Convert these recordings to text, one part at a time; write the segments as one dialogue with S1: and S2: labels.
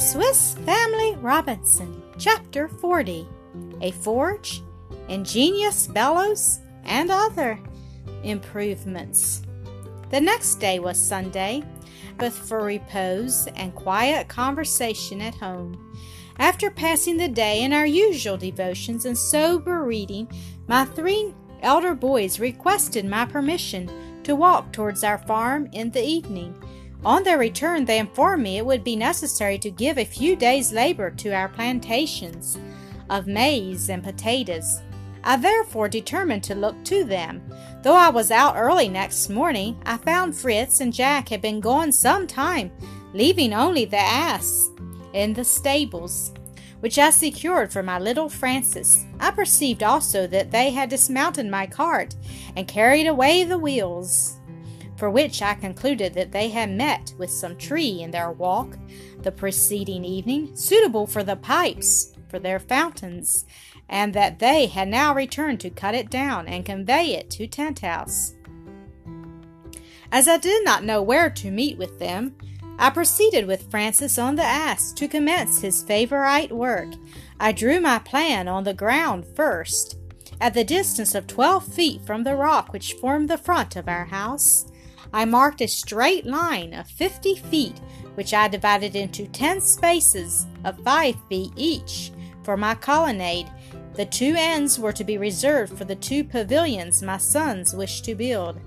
S1: Swiss Family Robinson, Chapter 40 A Forge, Ingenious Bellows, and Other Improvements. The next day was Sunday, with for repose and quiet conversation at home. After passing the day in our usual devotions and sober reading, my three elder boys requested my permission to walk towards our farm in the evening. On their return, they informed me it would be necessary to give a few days' labor to our plantations of maize and potatoes. I therefore determined to look to them. Though I was out early next morning, I found Fritz and Jack had been gone some time, leaving only the ass in the stables, which I secured for my little Francis. I perceived also that they had dismounted my cart and carried away the wheels for which I concluded that they had met with some tree in their walk the preceding evening, suitable for the pipes for their fountains, and that they had now returned to cut it down and convey it to Tent House. As I did not know where to meet with them, I proceeded with Francis on the ass to commence his favorite work. I drew my plan on the ground first, at the distance of twelve feet from the rock which formed the front of our house. I marked a straight line of 50 feet, which I divided into 10 spaces of 5 feet each for my colonnade. The two ends were to be reserved for the two pavilions my sons wished to build.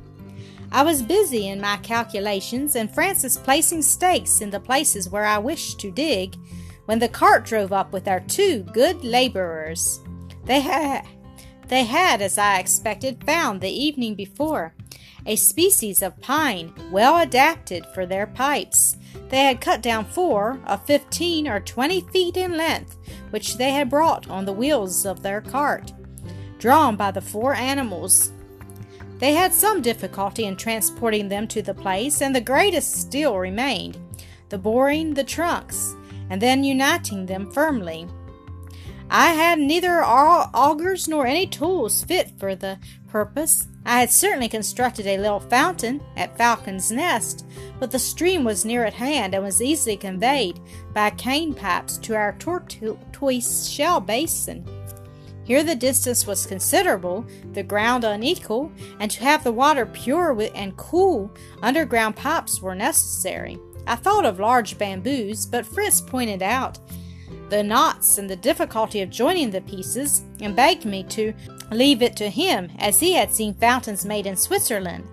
S1: I was busy in my calculations and Francis placing stakes in the places where I wished to dig when the cart drove up with our two good laborers. They had, they had, as I expected, found the evening before a species of pine well adapted for their pipes. They had cut down four of fifteen or twenty feet in length, which they had brought on the wheels of their cart, drawn by the four animals. They had some difficulty in transporting them to the place, and the greatest still remained the boring the trunks, and then uniting them firmly. I had neither augers nor any tools fit for the purpose. I had certainly constructed a little fountain at Falcon's Nest, but the stream was near at hand and was easily conveyed by cane pipes to our tortoise shell basin. Here the distance was considerable, the ground unequal, and to have the water pure and cool, underground pipes were necessary. I thought of large bamboos, but Fritz pointed out the knots and the difficulty of joining the pieces, and begged me to leave it to him, as he had seen fountains made in Switzerland,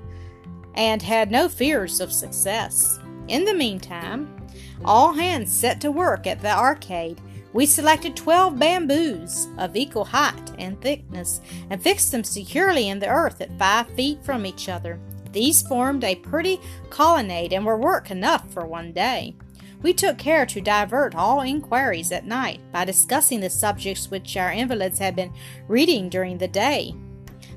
S1: and had no fears of success. In the meantime, all hands set to work at the arcade. We selected twelve bamboos of equal height and thickness, and fixed them securely in the earth at five feet from each other. These formed a pretty colonnade and were work enough for one day. We took care to divert all inquiries at night by discussing the subjects which our invalids had been reading during the day.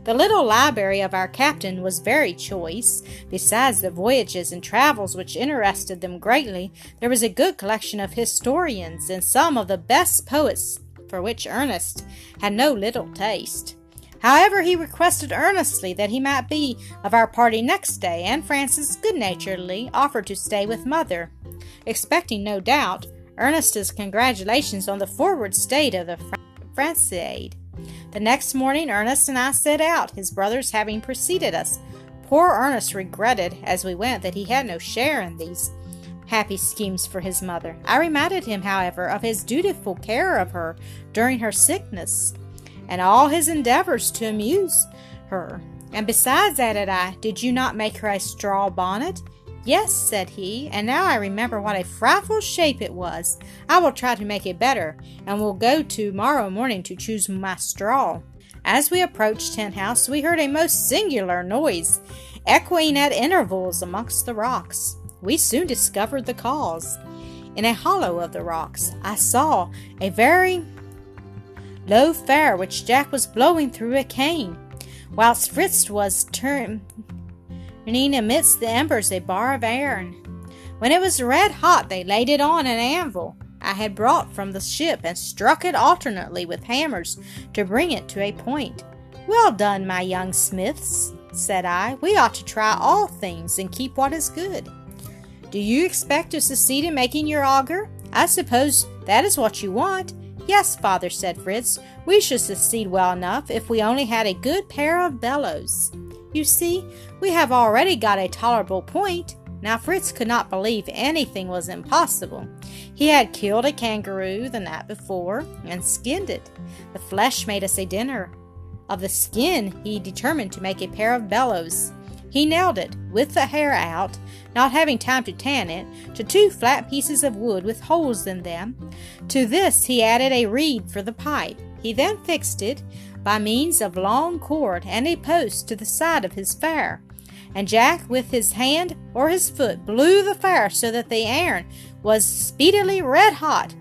S1: The little library of our captain was very choice. Besides the voyages and travels which interested them greatly, there was a good collection of historians and some of the best poets for which Ernest had no little taste. However, he requested earnestly that he might be of our party next day, and Francis good naturedly offered to stay with mother expecting, no doubt, Ernest's congratulations on the forward state of the Francade. The next morning, Ernest and I set out, his brothers having preceded us. Poor Ernest regretted, as we went, that he had no share in these happy schemes for his mother. I reminded him, however, of his dutiful care of her during her sickness, and all his endeavors to amuse her. And besides, added I, did you not make her a straw bonnet? Yes, said he, and now I remember what a frightful shape it was. I will try to make it better, and will go to morrow morning to choose my straw. As we approached Tent House, we heard a most singular noise, echoing at intervals amongst the rocks. We soon discovered the cause. In a hollow of the rocks, I saw a very low fire which Jack was blowing through a cane, whilst Fritz was turning burning amidst the embers a bar of iron. When it was red hot, they laid it on an anvil I had brought from the ship and struck it alternately with hammers to bring it to a point. Well done, my young smiths, said I. We ought to try all things and keep what is good. Do you expect to succeed in making your auger? I suppose that is what you want. Yes, father, said Fritz. We should succeed well enough if we only had a good pair of bellows. You see, we have already got a tolerable point. Now Fritz could not believe anything was impossible. He had killed a kangaroo the night before and skinned it. The flesh made us a dinner. Of the skin, he determined to make a pair of bellows. He nailed it, with the hair out, not having time to tan it, to two flat pieces of wood with holes in them. To this he added a reed for the pipe. He then fixed it, by means of long cord and a post, to the side of his fire and Jack, with his hand or his foot, blew the fire so that the iron was speedily red hot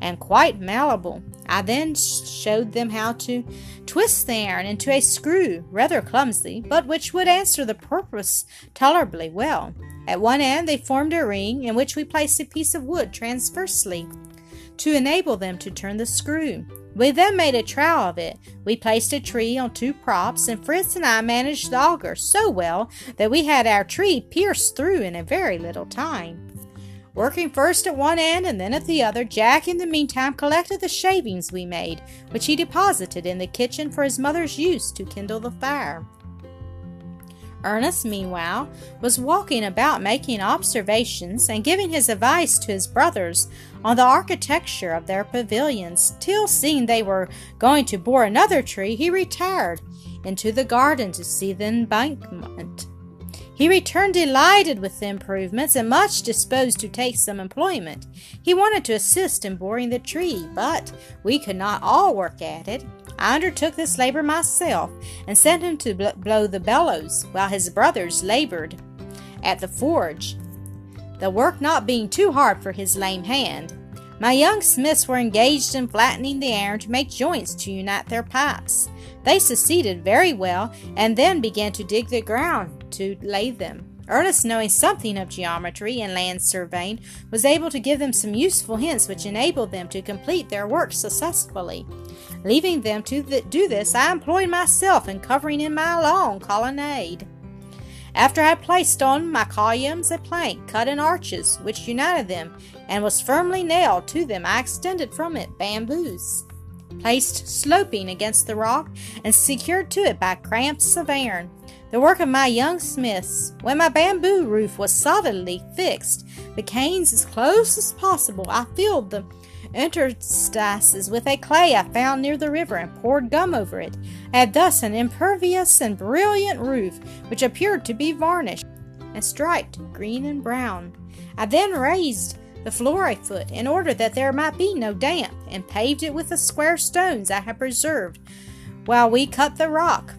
S1: and quite malleable. I then showed them how to twist the iron into a screw, rather clumsy, but which would answer the purpose tolerably well. At one end they formed a ring in which we placed a piece of wood transversely to enable them to turn the screw. We then made a trowel of it. We placed a tree on two props, and Fritz and I managed the auger so well that we had our tree pierced through in a very little time. Working first at one end and then at the other, Jack in the meantime collected the shavings we made, which he deposited in the kitchen for his mother's use to kindle the fire. Ernest, meanwhile, was walking about making observations and giving his advice to his brothers on the architecture of their pavilions, till seeing they were going to bore another tree, he retired into the garden to see the embankment. He returned delighted with the improvements and much disposed to take some employment. He wanted to assist in boring the tree, but we could not all work at it. I undertook this labor myself and sent him to blow the bellows while his brothers labored at the forge, the work not being too hard for his lame hand. My young smiths were engaged in flattening the iron to make joints to unite their pipes. They succeeded very well and then began to dig the ground to lay them. Ernest, knowing something of geometry and land surveying, was able to give them some useful hints which enabled them to complete their work successfully. Leaving them to th- do this, I employed myself in covering in my long colonnade. After I had placed on my columns a plank cut in arches which united them and was firmly nailed to them, I extended from it bamboos, placed sloping against the rock, and secured to it by cramps of iron the work of my young smiths. When my bamboo roof was solidly fixed, the canes as close as possible, I filled the interstices with a clay I found near the river and poured gum over it. Had thus an impervious and brilliant roof, which appeared to be varnished and striped green and brown. I then raised the floor a foot in order that there might be no damp, and paved it with the square stones I had preserved while we cut the rock.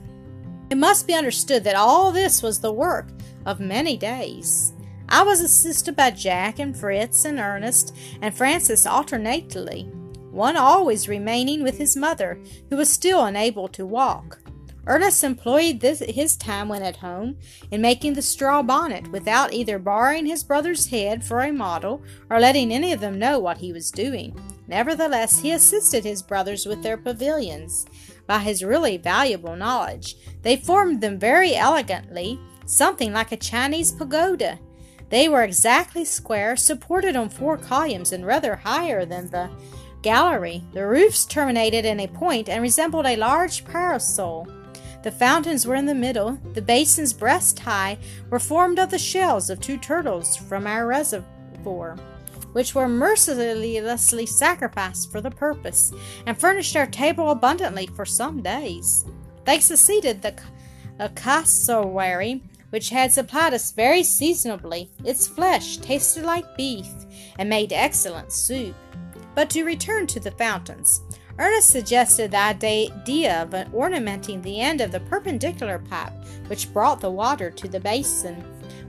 S1: It must be understood that all this was the work of many days. I was assisted by Jack and Fritz and Ernest and Francis alternately, one always remaining with his mother, who was still unable to walk. Ernest employed this, his time when at home in making the straw bonnet, without either borrowing his brother's head for a model or letting any of them know what he was doing. Nevertheless, he assisted his brothers with their pavilions by his really valuable knowledge. They formed them very elegantly, something like a Chinese pagoda. They were exactly square, supported on four columns, and rather higher than the gallery. The roofs terminated in a point and resembled a large parasol. The fountains were in the middle. The basins, breast high, were formed of the shells of two turtles from our reservoir which were mercilessly sacrificed for the purpose, and furnished our table abundantly for some days. They succeeded the, cassowary, which had supplied us very seasonably. Its flesh tasted like beef and made excellent soup. But to return to the fountains. Ernest suggested the idea of ornamenting the end of the perpendicular pipe which brought the water to the basin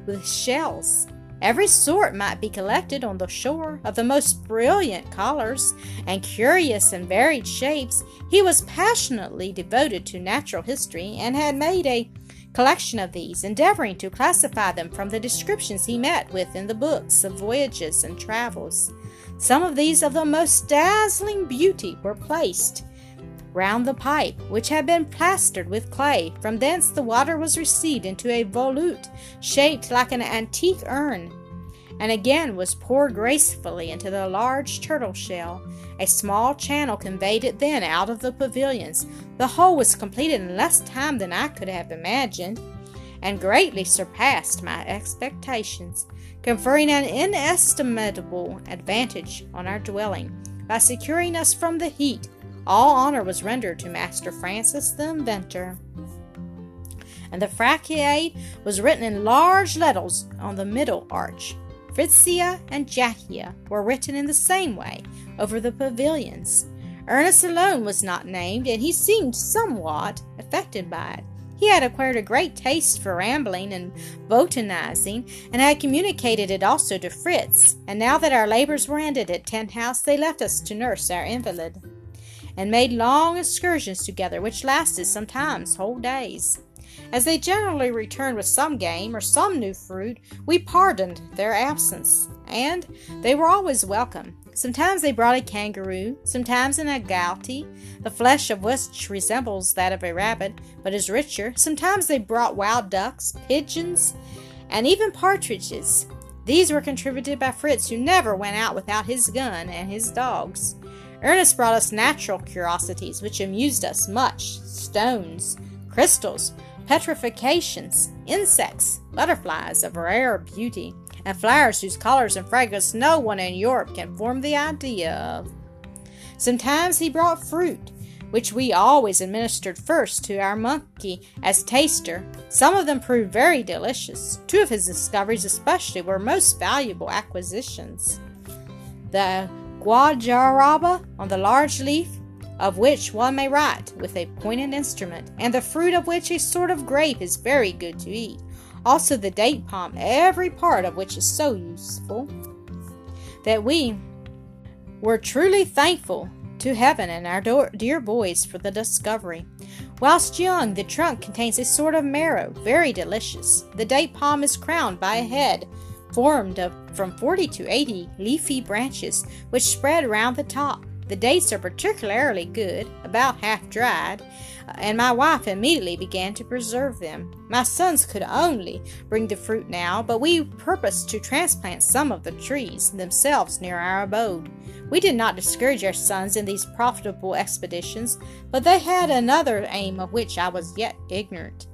S1: with shells. Every sort might be collected on the shore of the most brilliant colors and curious and varied shapes. He was passionately devoted to natural history and had made a collection of these, endeavoring to classify them from the descriptions he met with in the books of voyages and travels. Some of these of the most dazzling beauty were placed round the pipe, which had been plastered with clay. From thence the water was received into a volute shaped like an antique urn, and again was poured gracefully into the large turtle shell. A small channel conveyed it then out of the pavilions. The whole was completed in less time than I could have imagined, and greatly surpassed my expectations, conferring an inestimable advantage on our dwelling by securing us from the heat. All honor was rendered to Master Francis the inventor and the facade was written in large letters on the middle arch. Fritzia and Jackia were written in the same way over the pavilions. Ernest alone was not named, and he seemed somewhat affected by it. He had acquired a great taste for rambling and botanizing, and had communicated it also to Fritz. And now that our labors were ended at Tent House, they left us to nurse our invalid, and made long excursions together, which lasted sometimes whole days. As they generally returned with some game or some new fruit, we pardoned their absence, and they were always welcome. Sometimes they brought a kangaroo, sometimes an agouti, the flesh of which resembles that of a rabbit, but is richer. Sometimes they brought wild ducks, pigeons, and even partridges. These were contributed by Fritz, who never went out without his gun and his dogs. Ernest brought us natural curiosities, which amused us much stones, crystals, petrifactions, insects, butterflies of rare beauty, and flowers whose colors and fragrance no one in Europe can form the idea of. Sometimes he brought fruit, which we always administered first to our monkey as taster. Some of them proved very delicious. Two of his discoveries, especially, were most valuable acquisitions. The guajaraba on the large leaf of which one may write with a pointed instrument, and the fruit of which a sort of grape is very good to eat. Also the date palm, every part of which is so useful that we were truly thankful to heaven and our dear boys for the discovery. Whilst young, the trunk contains a sort of marrow, very delicious. The date palm is crowned by a head formed of from 40 to 80 leafy branches which spread round the top. The dates are particularly good, about half dried, and my wife immediately began to preserve them. My sons could only bring the fruit now, but we purposed to transplant some of the trees themselves near our abode. We did not discourage our sons in these profitable expeditions, but they had another aim of which I was yet ignorant.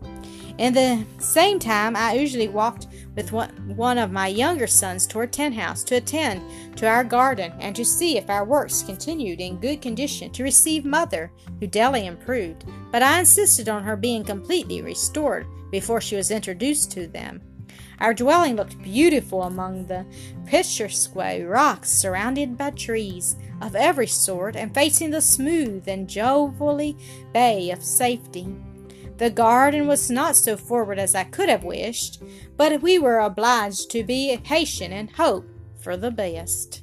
S1: In the same time, I usually walked with one of my younger sons toward Tent House to attend to our garden and to see if our works continued in good condition to receive Mother, who daily improved, but I insisted on her being completely restored before she was introduced to them. Our dwelling looked beautiful among the picturesque rocks surrounded by trees of every sort and facing the smooth and jovially bay of safety. The garden was not so forward as I could have wished, but we were obliged to be patient and hope for the best.